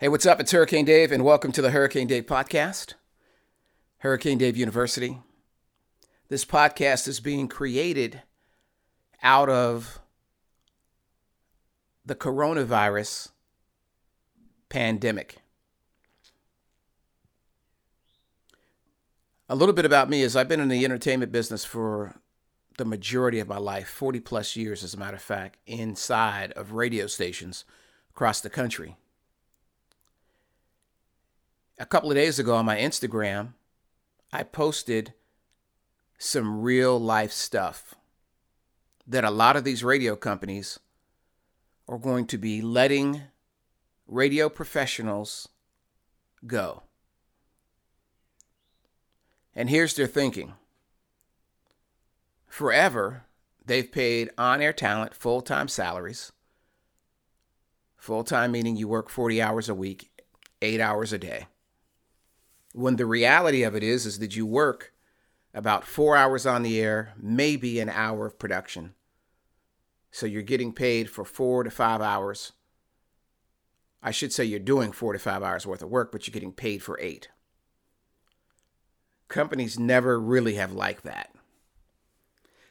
Hey, what's up? It's Hurricane Dave, and welcome to the Hurricane Dave podcast, Hurricane Dave University. This podcast is being created out of the coronavirus pandemic. A little bit about me is I've been in the entertainment business for the majority of my life, 40 plus years, as a matter of fact, inside of radio stations across the country a couple of days ago on my Instagram, I posted some real life stuff that a lot of these radio companies are going to be letting radio professionals go. And here's their thinking forever, they've paid on air talent full time salaries. Full time meaning you work 40 hours a week, eight hours a day when the reality of it is is that you work about four hours on the air maybe an hour of production. So you're getting paid for four to five hours. I should say you're doing four to five hours worth of work but you're getting paid for eight. Companies never really have liked that.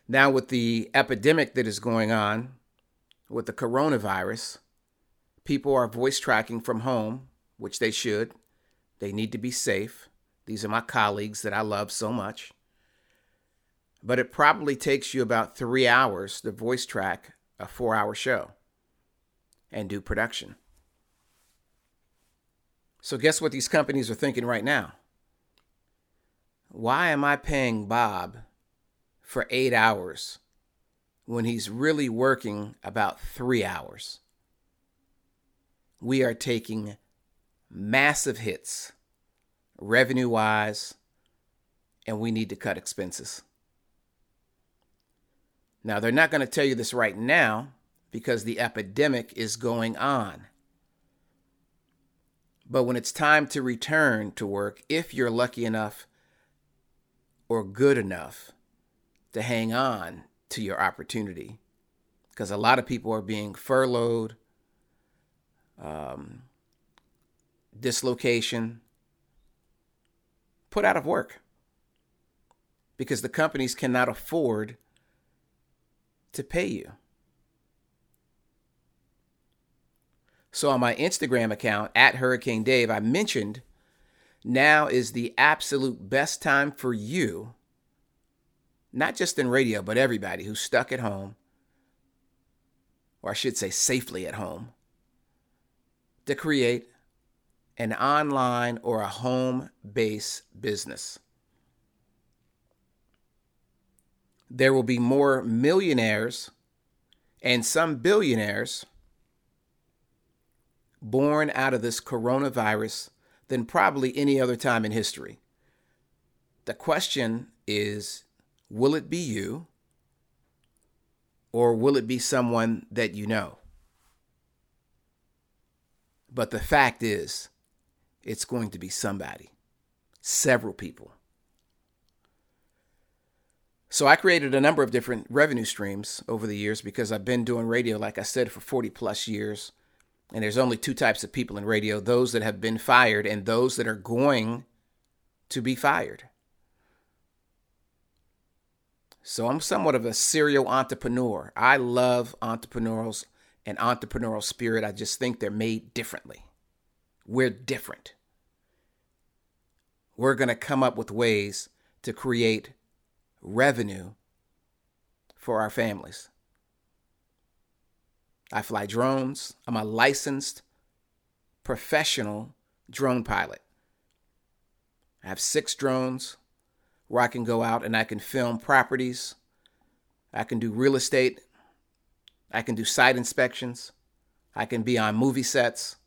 Now with the epidemic that is going on with the coronavirus people are voice tracking from home which they should they need to be safe. These are my colleagues that I love so much. But it probably takes you about three hours to voice track a four hour show and do production. So, guess what these companies are thinking right now? Why am I paying Bob for eight hours when he's really working about three hours? We are taking massive hits revenue wise, and we need to cut expenses. Now, they're not going to tell you this right now because the epidemic is going on. But when it's time to return to work, if you're lucky enough or good enough to hang on to your opportunity, because a lot of people are being furloughed, um, dislocation, put out of work because the companies cannot afford to pay you. So on my Instagram account at Hurricane Dave, I mentioned now is the absolute best time for you, not just in radio, but everybody who's stuck at home, or I should say safely at home, to create an online or a home based business. There will be more millionaires and some billionaires born out of this coronavirus than probably any other time in history. The question is will it be you or will it be someone that you know? But the fact is, it's going to be somebody, several people. So I created a number of different revenue streams over the years because I've been doing radio, like I said, for 40 plus years. And there's only two types of people in radio those that have been fired and those that are going to be fired. So I'm somewhat of a serial entrepreneur. I love entrepreneurs and entrepreneurial spirit. I just think they're made differently. We're different. We're going to come up with ways to create revenue for our families. I fly drones. I'm a licensed professional drone pilot. I have six drones where I can go out and I can film properties. I can do real estate. I can do site inspections. I can be on movie sets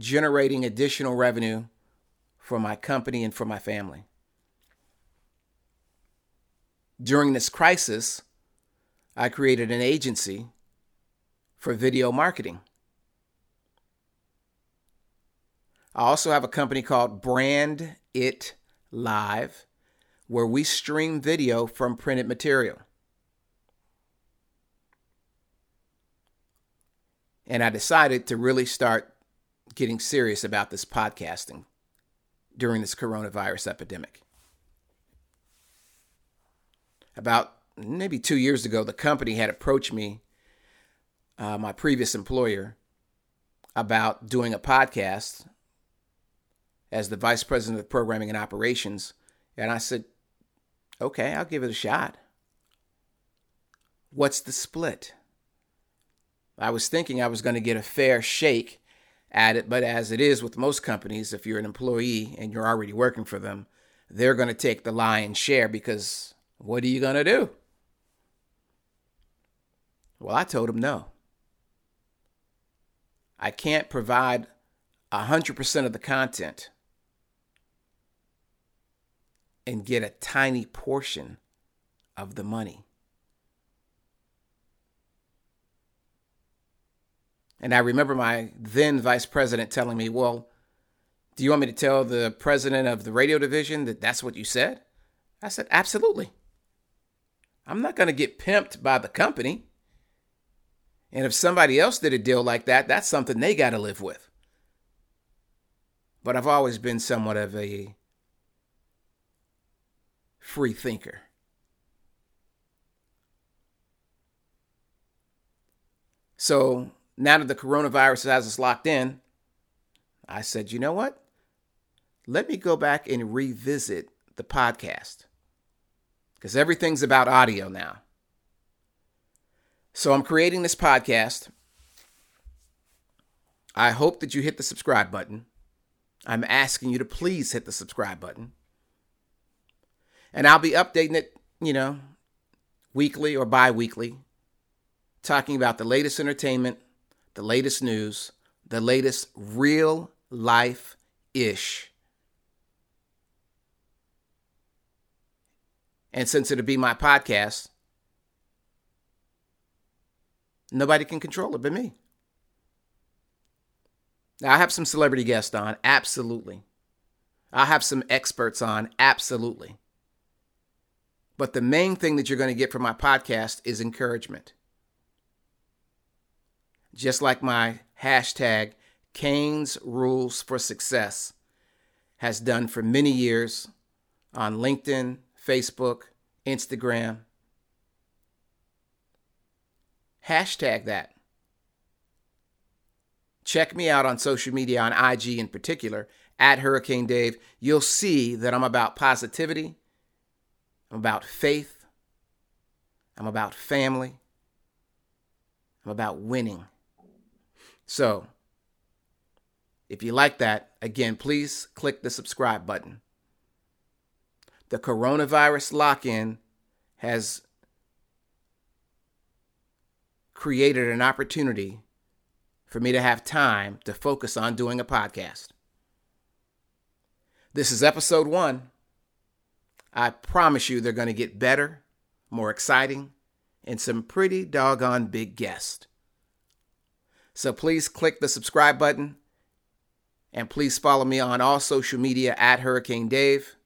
generating additional revenue for my company and for my family. During this crisis, I created an agency for video marketing. I also have a company called Brand It Live, where we stream video from printed material. And I decided to really start getting serious about this podcasting during this coronavirus epidemic. About maybe two years ago, the company had approached me, uh, my previous employer, about doing a podcast as the vice president of programming and operations. And I said, okay, I'll give it a shot. What's the split? I was thinking I was going to get a fair shake at it, but as it is with most companies, if you're an employee and you're already working for them, they're going to take the lion's share because what are you going to do? Well, I told him no. I can't provide 100% of the content and get a tiny portion of the money. And I remember my then vice president telling me, Well, do you want me to tell the president of the radio division that that's what you said? I said, Absolutely. I'm not going to get pimped by the company. And if somebody else did a deal like that, that's something they got to live with. But I've always been somewhat of a free thinker. So now that the coronavirus has us locked in, I said, you know what? Let me go back and revisit the podcast because everything's about audio now. So I'm creating this podcast. I hope that you hit the subscribe button. I'm asking you to please hit the subscribe button. And I'll be updating it, you know, weekly or bi weekly, talking about the latest entertainment, the latest news, the latest real life ish. And since it'll be my podcast, nobody can control it but me. Now, I have some celebrity guests on, absolutely. I have some experts on, absolutely. But the main thing that you're going to get from my podcast is encouragement. Just like my hashtag, Kane's Rules for Success, has done for many years on LinkedIn, Facebook, Instagram. Hashtag that. Check me out on social media, on IG in particular, at Hurricane Dave. You'll see that I'm about positivity, I'm about faith, I'm about family, I'm about winning. So, if you like that, again, please click the subscribe button. The coronavirus lock in has created an opportunity for me to have time to focus on doing a podcast. This is episode one. I promise you they're going to get better, more exciting, and some pretty doggone big guests. So please click the subscribe button and please follow me on all social media at Hurricane Dave,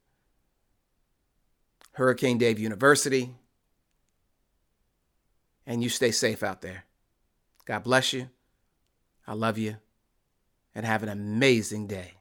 Hurricane Dave University. And you stay safe out there. God bless you. I love you. And have an amazing day.